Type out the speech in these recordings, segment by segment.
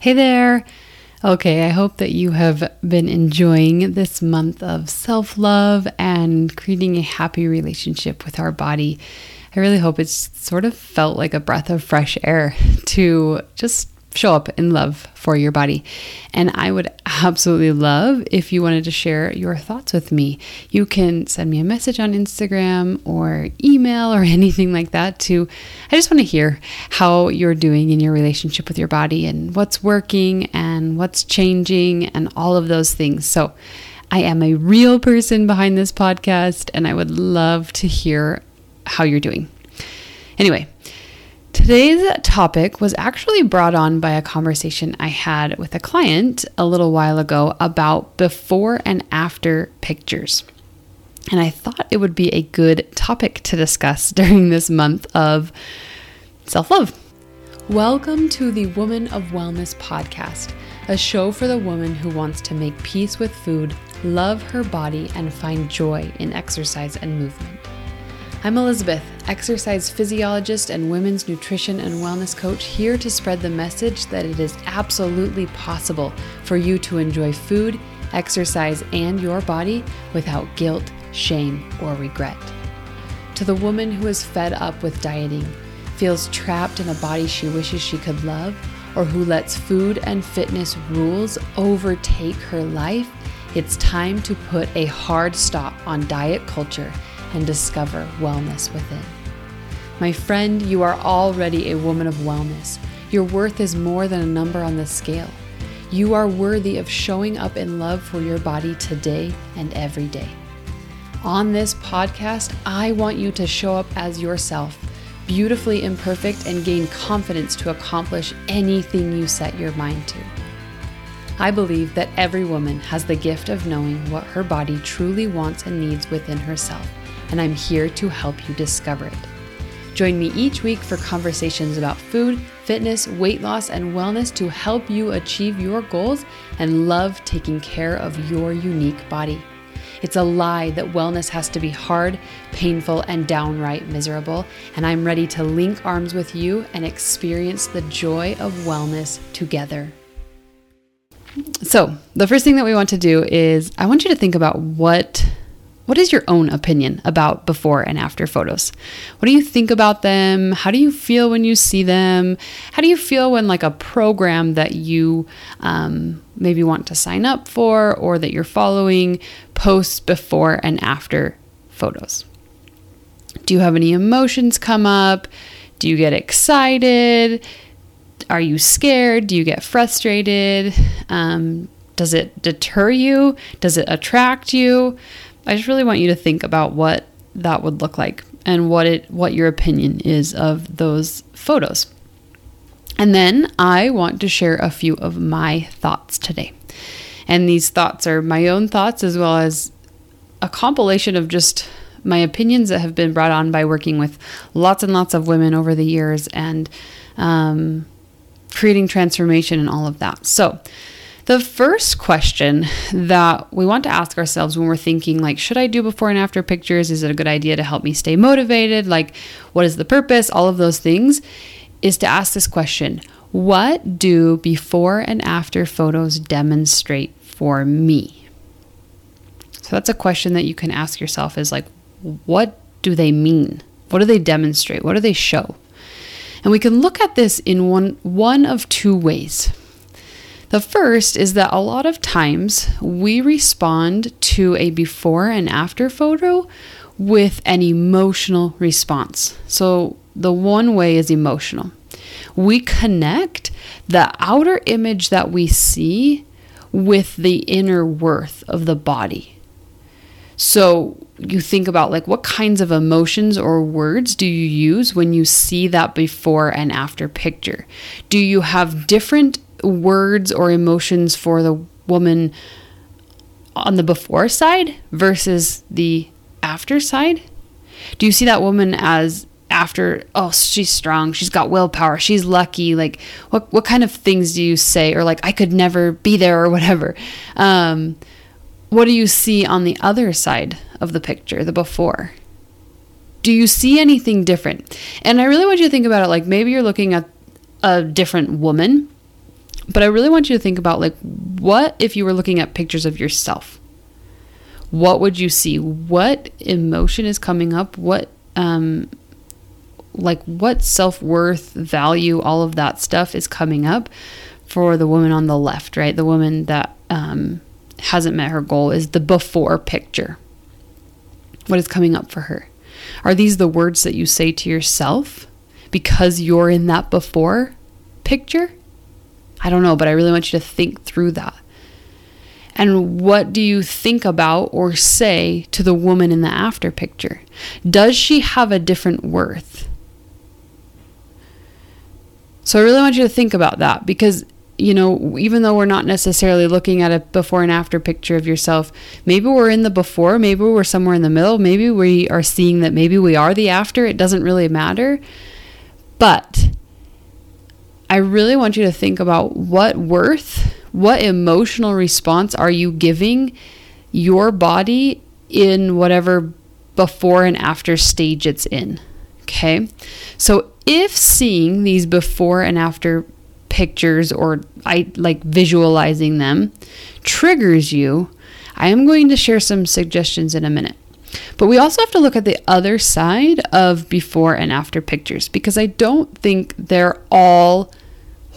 Hey there. Okay, I hope that you have been enjoying this month of self love and creating a happy relationship with our body. I really hope it's sort of felt like a breath of fresh air to just show up in love for your body. And I would absolutely love if you wanted to share your thoughts with me. You can send me a message on Instagram or email or anything like that to I just want to hear how you're doing in your relationship with your body and what's working and what's changing and all of those things. So I am a real person behind this podcast and I would love to hear how you're doing. Anyway, Today's topic was actually brought on by a conversation I had with a client a little while ago about before and after pictures. And I thought it would be a good topic to discuss during this month of self love. Welcome to the Woman of Wellness podcast, a show for the woman who wants to make peace with food, love her body, and find joy in exercise and movement. I'm Elizabeth, exercise physiologist and women's nutrition and wellness coach, here to spread the message that it is absolutely possible for you to enjoy food, exercise, and your body without guilt, shame, or regret. To the woman who is fed up with dieting, feels trapped in a body she wishes she could love, or who lets food and fitness rules overtake her life, it's time to put a hard stop on diet culture and discover wellness within. My friend, you are already a woman of wellness. Your worth is more than a number on the scale. You are worthy of showing up in love for your body today and every day. On this podcast, I want you to show up as yourself, beautifully imperfect, and gain confidence to accomplish anything you set your mind to. I believe that every woman has the gift of knowing what her body truly wants and needs within herself and I'm here to help you discover it. Join me each week for conversations about food, fitness, weight loss, and wellness to help you achieve your goals and love taking care of your unique body. It's a lie that wellness has to be hard, painful, and downright miserable, and I'm ready to link arms with you and experience the joy of wellness together. So, the first thing that we want to do is I want you to think about what what is your own opinion about before and after photos? What do you think about them? How do you feel when you see them? How do you feel when, like, a program that you um, maybe want to sign up for or that you're following posts before and after photos? Do you have any emotions come up? Do you get excited? Are you scared? Do you get frustrated? Um, does it deter you? Does it attract you? I just really want you to think about what that would look like and what it what your opinion is of those photos. And then I want to share a few of my thoughts today. And these thoughts are my own thoughts as well as a compilation of just my opinions that have been brought on by working with lots and lots of women over the years and um, creating transformation and all of that. So, the first question that we want to ask ourselves when we're thinking, like, should I do before and after pictures? Is it a good idea to help me stay motivated? Like, what is the purpose? All of those things is to ask this question What do before and after photos demonstrate for me? So that's a question that you can ask yourself is like, what do they mean? What do they demonstrate? What do they show? And we can look at this in one one of two ways. The first is that a lot of times we respond to a before and after photo with an emotional response. So the one way is emotional. We connect the outer image that we see with the inner worth of the body. So you think about like what kinds of emotions or words do you use when you see that before and after picture? Do you have different words or emotions for the woman on the before side versus the after side? Do you see that woman as after oh she's strong she's got willpower she's lucky like what what kind of things do you say? Or like i could never be there or whatever. Um, what do you see on the other side of the picture the before? Do you see anything different? And i really want you to think about it like maybe you're looking at a different woman But I really want you to think about like what if you were looking at pictures of yourself? What would you see? What emotion is coming up? What um like what self-worth, value, all of that stuff is coming up for the woman on the left, right? The woman that um hasn't met her goal is the before picture. What is coming up for her? Are these the words that you say to yourself because you're in that before picture? I don't know, but I really want you to think through that. And what do you think about or say to the woman in the after picture? Does she have a different worth? So I really want you to think about that because you know, even though we're not necessarily looking at a before and after picture of yourself, maybe we're in the before, maybe we're somewhere in the middle, maybe we are seeing that maybe we are the after. It doesn't really matter. But I really want you to think about what worth, what emotional response are you giving your body in whatever before and after stage it's in. Okay. So if seeing these before and after pictures or I like visualizing them triggers you, I am going to share some suggestions in a minute. But we also have to look at the other side of before and after pictures because I don't think they're all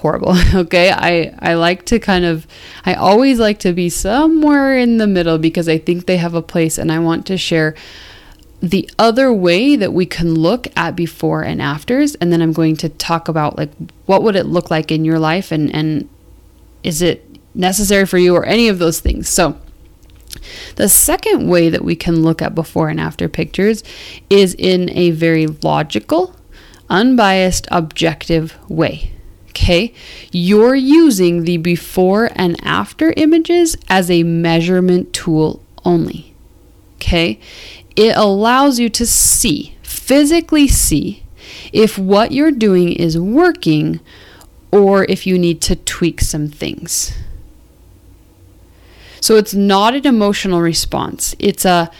horrible. Okay. I, I like to kind of, I always like to be somewhere in the middle because I think they have a place and I want to share the other way that we can look at before and afters and then i'm going to talk about like what would it look like in your life and and is it necessary for you or any of those things so the second way that we can look at before and after pictures is in a very logical unbiased objective way okay you're using the before and after images as a measurement tool only okay it allows you to see, physically see, if what you're doing is working or if you need to tweak some things. So it's not an emotional response. It's a,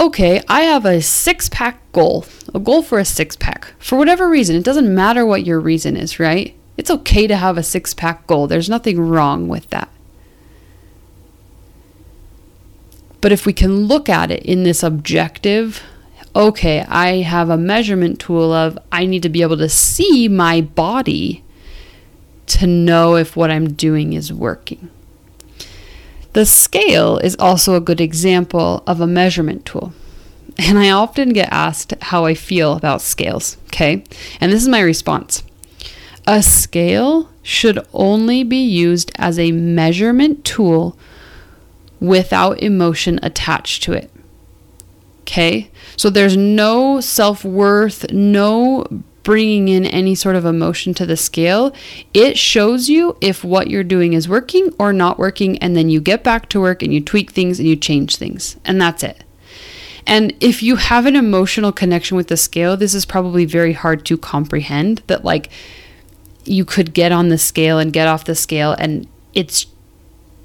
okay, I have a six pack goal, a goal for a six pack. For whatever reason, it doesn't matter what your reason is, right? It's okay to have a six pack goal. There's nothing wrong with that. But if we can look at it in this objective, okay, I have a measurement tool of I need to be able to see my body to know if what I'm doing is working. The scale is also a good example of a measurement tool. And I often get asked how I feel about scales, okay? And this is my response. A scale should only be used as a measurement tool without emotion attached to it. Okay? So there's no self worth, no bringing in any sort of emotion to the scale. It shows you if what you're doing is working or not working, and then you get back to work and you tweak things and you change things. And that's it. And if you have an emotional connection with the scale, this is probably very hard to comprehend that, like, you could get on the scale and get off the scale, and it's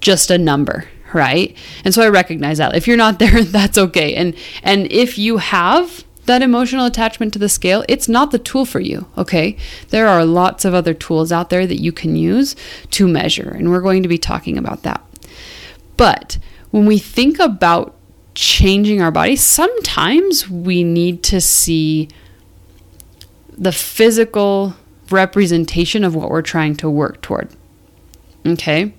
just a number right? And so I recognize that. If you're not there, that's okay. And and if you have that emotional attachment to the scale, it's not the tool for you, okay? There are lots of other tools out there that you can use to measure, and we're going to be talking about that. But when we think about changing our body, sometimes we need to see the physical representation of what we're trying to work toward. Okay?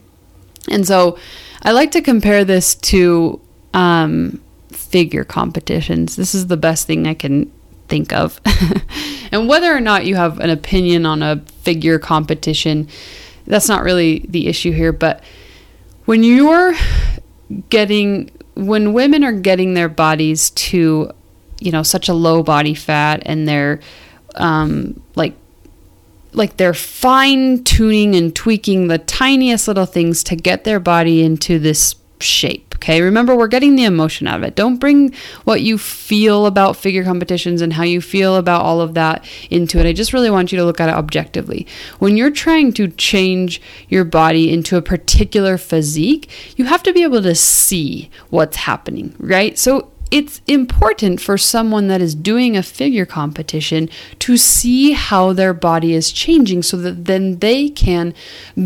And so I like to compare this to um, figure competitions. This is the best thing I can think of. and whether or not you have an opinion on a figure competition, that's not really the issue here. But when you're getting, when women are getting their bodies to, you know, such a low body fat and they're um, like like they're fine tuning and tweaking the tiniest little things to get their body into this shape. Okay, remember we're getting the emotion out of it. Don't bring what you feel about figure competitions and how you feel about all of that into it. I just really want you to look at it objectively. When you're trying to change your body into a particular physique, you have to be able to see what's happening, right? So it's important for someone that is doing a figure competition to see how their body is changing so that then they can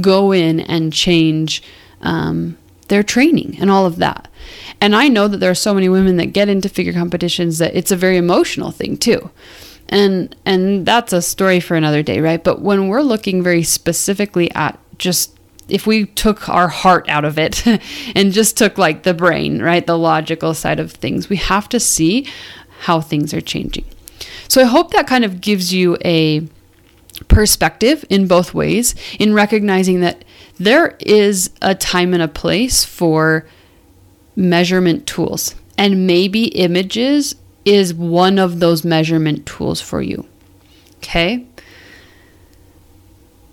go in and change um, their training and all of that. And I know that there are so many women that get into figure competitions that it's a very emotional thing too. And and that's a story for another day, right? But when we're looking very specifically at just if we took our heart out of it and just took like the brain, right, the logical side of things, we have to see how things are changing. So I hope that kind of gives you a perspective in both ways in recognizing that there is a time and a place for measurement tools. And maybe images is one of those measurement tools for you. Okay?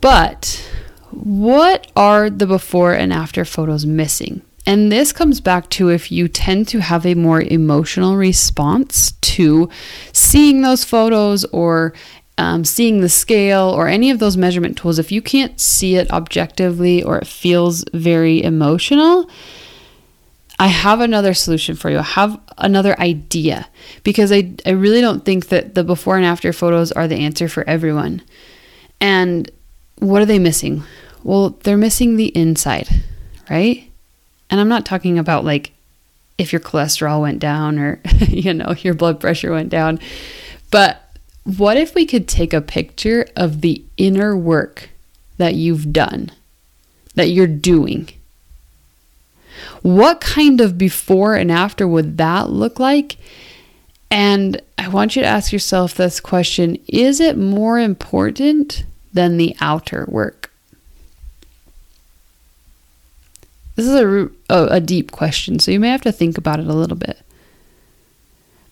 But what are the before and after photos missing? And this comes back to if you tend to have a more emotional response to seeing those photos or um, seeing the scale or any of those measurement tools, if you can't see it objectively or it feels very emotional, I have another solution for you. I have another idea because I, I really don't think that the before and after photos are the answer for everyone. And what are they missing? Well, they're missing the inside, right? And I'm not talking about like if your cholesterol went down or, you know, your blood pressure went down. But what if we could take a picture of the inner work that you've done, that you're doing? What kind of before and after would that look like? And I want you to ask yourself this question Is it more important than the outer work? This is a, a, a, deep question, so you may have to think about it a little bit.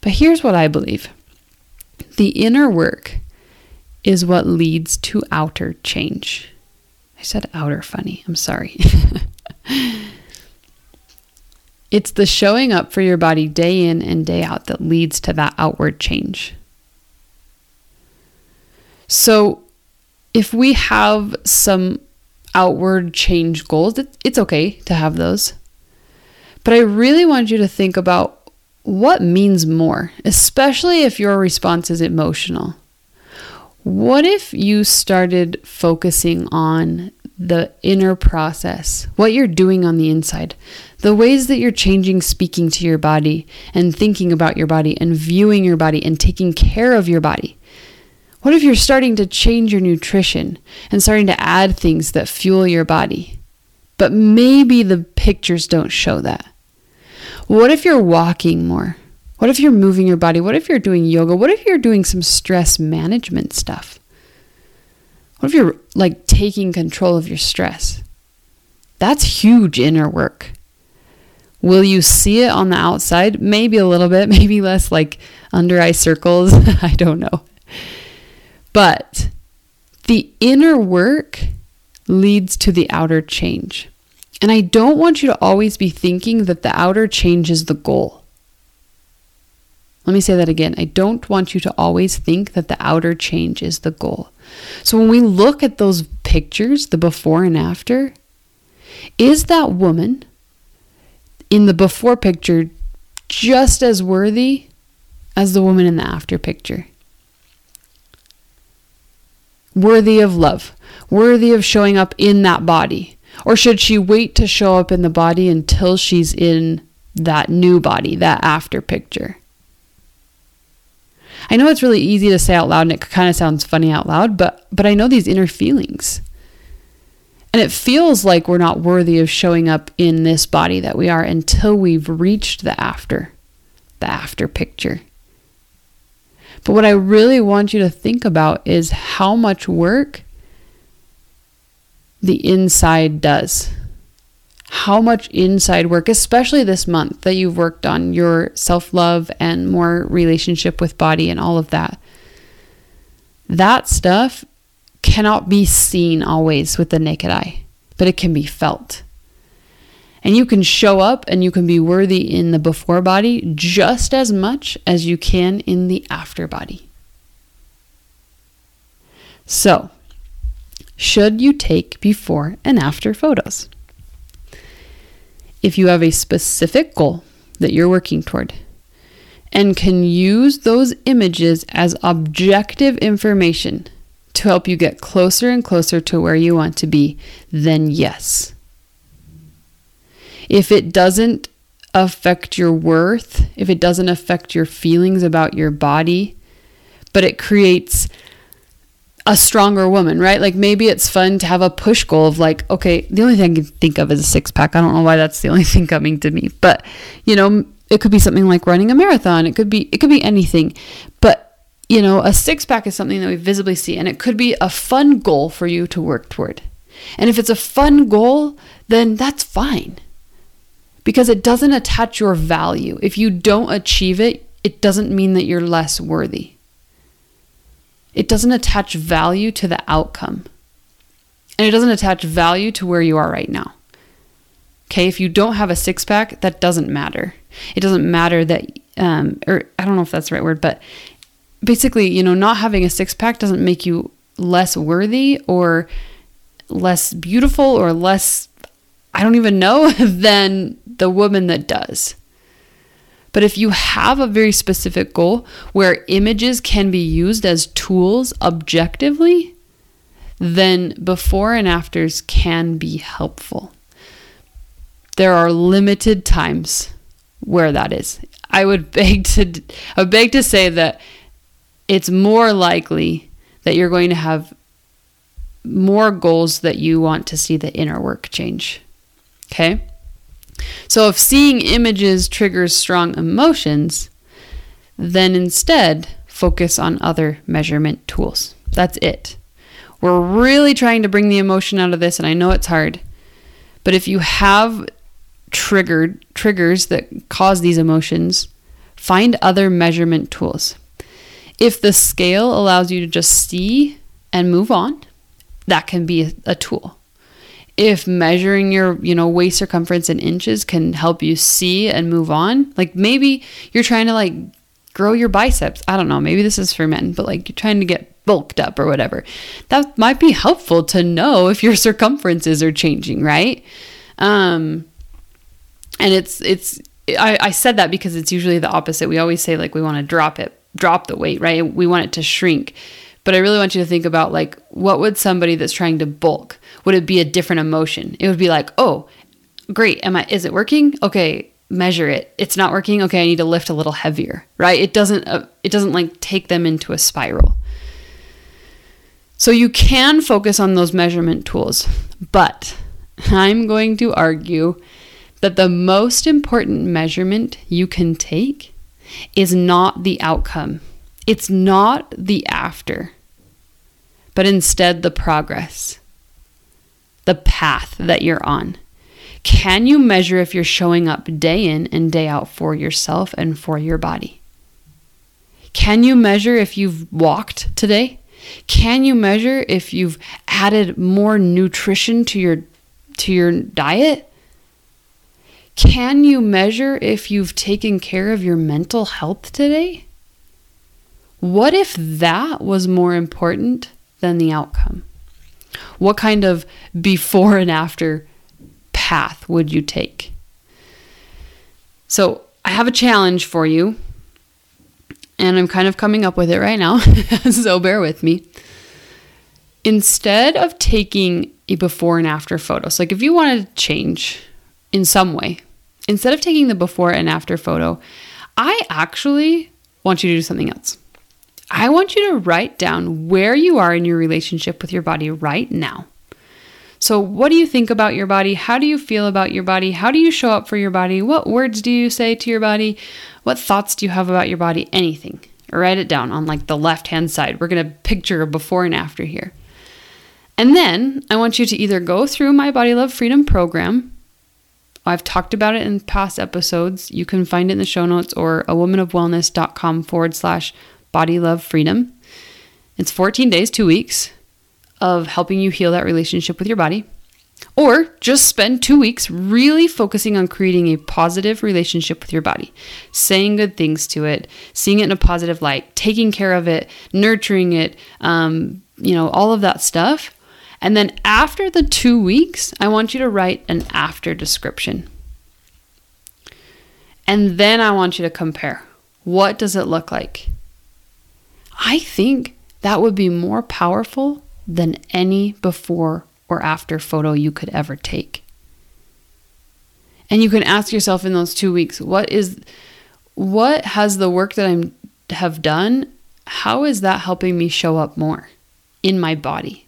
But here's what I believe the inner work is what leads to outer change. I said outer funny, I'm sorry. it's the showing up for your body day in and day out that leads to that outward change. So, if we have some outward change goals, it's okay to have those. But I really want you to think about what means more, especially if your response is emotional. What if you started focusing on the inner process, what you're doing on the inside, the ways that you're changing speaking to your body and thinking about your body and viewing your body and taking care of your body? What if you're starting to change your nutrition and starting to add things that fuel your body? But maybe the pictures don't show that. What if you're walking more? What if you're moving your body? What if you're doing yoga? What if you're doing some stress management stuff? What if you're like taking control of your stress? That's huge inner work. Will you see it on the outside? Maybe a little bit, maybe less like under eye circles. I don't know. But the inner work leads to the outer change. And I don't want you to always be thinking that the outer change is the goal. Let me say that again. I don't want you to always think that the outer change is the goal. So when we look at those pictures, the before and after, is that woman in the before picture just as worthy as the woman in the after picture? Worthy of love, worthy of showing up in that body? Or should she wait to show up in the body until she's in that new body, that after picture? I know it's really easy to say out loud and it kind of sounds funny out loud, but but I know these inner feelings. And it feels like we're not worthy of showing up in this body that we are until we've reached the after, the after picture. But what I really want you to think about is how much work the inside does. How much inside work, especially this month that you've worked on your self love and more relationship with body and all of that. That stuff cannot be seen always with the naked eye, but it can be felt. And you can show up and you can be worthy in the before body just as much as you can in the after body. So, should you take before and after photos? If you have a specific goal that you're working toward, and can use those images as objective information to help you get closer and closer to where you want to be, then yes. If it doesn't affect your worth, if it doesn't affect your feelings about your body, but it creates a stronger woman, right? Like maybe it's fun to have a push goal of like, okay, the only thing I can think of is a six pack. I don't know why that's the only thing coming to me, but you know, it could be something like running a marathon. It could be it could be anything. But you know, a six pack is something that we visibly see and it could be a fun goal for you to work toward. And if it's a fun goal, then that's fine. Because it doesn't attach your value. If you don't achieve it, it doesn't mean that you're less worthy. It doesn't attach value to the outcome. And it doesn't attach value to where you are right now. Okay, if you don't have a six pack, that doesn't matter. It doesn't matter that, um, or I don't know if that's the right word, but basically, you know, not having a six pack doesn't make you less worthy or less beautiful or less, I don't even know, than the woman that does. But if you have a very specific goal where images can be used as tools objectively, then before and afters can be helpful. There are limited times where that is. I would beg to I would beg to say that it's more likely that you're going to have more goals that you want to see the inner work change. Okay? So if seeing images triggers strong emotions, then instead focus on other measurement tools. That's it. We're really trying to bring the emotion out of this, and I know it's hard. But if you have triggered triggers that cause these emotions, find other measurement tools. If the scale allows you to just see and move on, that can be a, tool if measuring your you know waist circumference in inches can help you see and move on like maybe you're trying to like grow your biceps. I don't know. Maybe this is for men but like you're trying to get bulked up or whatever. That might be helpful to know if your circumferences are changing right? Um and it's it's I, I said that because it's usually the opposite. We always say like we want to drop it drop the weight right? We want it to shrink but I really want you to think about like what would somebody that's trying to bulk would it be a different emotion? It would be like, "Oh, great. Am I is it working? Okay, measure it. It's not working. Okay, I need to lift a little heavier." Right? It doesn't uh, it doesn't like take them into a spiral. So you can focus on those measurement tools, but I'm going to argue that the most important measurement you can take is not the outcome. It's not the after but instead the progress, the path that you're on. Can you measure if you're showing up day in and day out for yourself and for your body? Can you measure if you've walked today? Can you measure if you've added more nutrition to your to your diet? Can you measure if you've taken care of your mental health today? What if that was more important than the outcome? What kind of before and after path would you take? So, I have a challenge for you, and I'm kind of coming up with it right now, so bear with me. Instead of taking a before and after photo, so like if you wanted to change in some way, instead of taking the before and after photo, I actually want you to do something else. I want you to write down where you are in your relationship with your body right now. So, what do you think about your body? How do you feel about your body? How do you show up for your body? What words do you say to your body? What thoughts do you have about your body? Anything. Write it down on like the left hand side. We're going to picture a before and after here. And then I want you to either go through my Body Love Freedom program. I've talked about it in past episodes. You can find it in the show notes or a womanofwellness.com forward slash Body Love Freedom. It's 14 days, two weeks of helping you heal that relationship with your body. Or just spend two weeks really focusing on creating a positive relationship with your body, saying good things to it, seeing it in a positive light, taking care of it, nurturing it, um, you know, all of that stuff. And then after the two weeks, I want you to write an after description. And then I want you to compare. What does it look like? I think that would be more powerful than any before or after photo you could ever take. And you can ask yourself in those 2 weeks, what is what has the work that I'm have done, how is that helping me show up more in my body?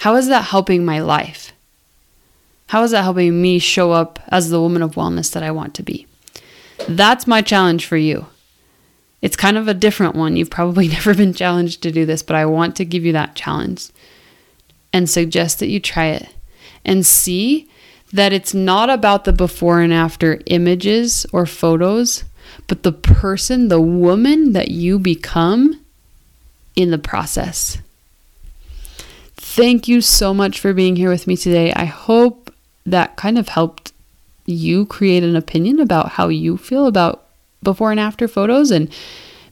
How is that helping my life? How is that helping me show up as the woman of wellness that I want to be? That's my challenge for you. It's kind of a different one. You've probably never been challenged to do this, but I want to give you that challenge and suggest that you try it and see that it's not about the before and after images or photos, but the person, the woman that you become in the process. Thank you so much for being here with me today. I hope that kind of helped you create an opinion about how you feel about before and after photos and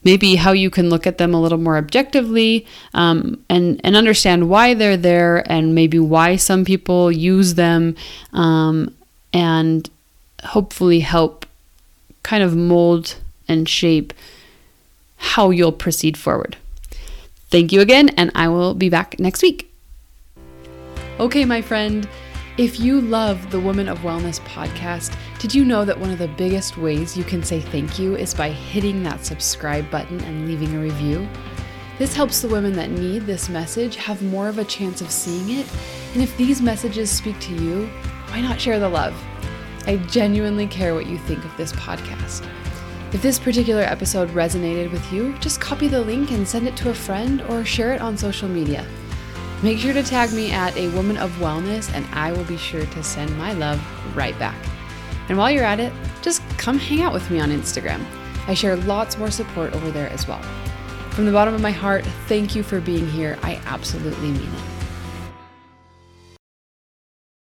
maybe how you can look at them a little more objectively um, and, and understand why they're there and maybe why some people use them um, and hopefully help kind of mold and shape how you'll proceed forward. Thank you again, and I will be back next week. Okay, my friend. If you love the Woman of Wellness podcast, did you know that one of the biggest ways you can say thank you is by hitting that subscribe button and leaving a review? This helps the women that need this message have more of a chance of seeing it. And if these messages speak to you, why not share the love? I genuinely care what you think of this podcast. If this particular episode resonated with you, just copy the link and send it to a friend or share it on social media. Make sure to tag me at a woman of wellness, and I will be sure to send my love right back. And while you're at it, just come hang out with me on Instagram. I share lots more support over there as well. From the bottom of my heart, thank you for being here. I absolutely mean it.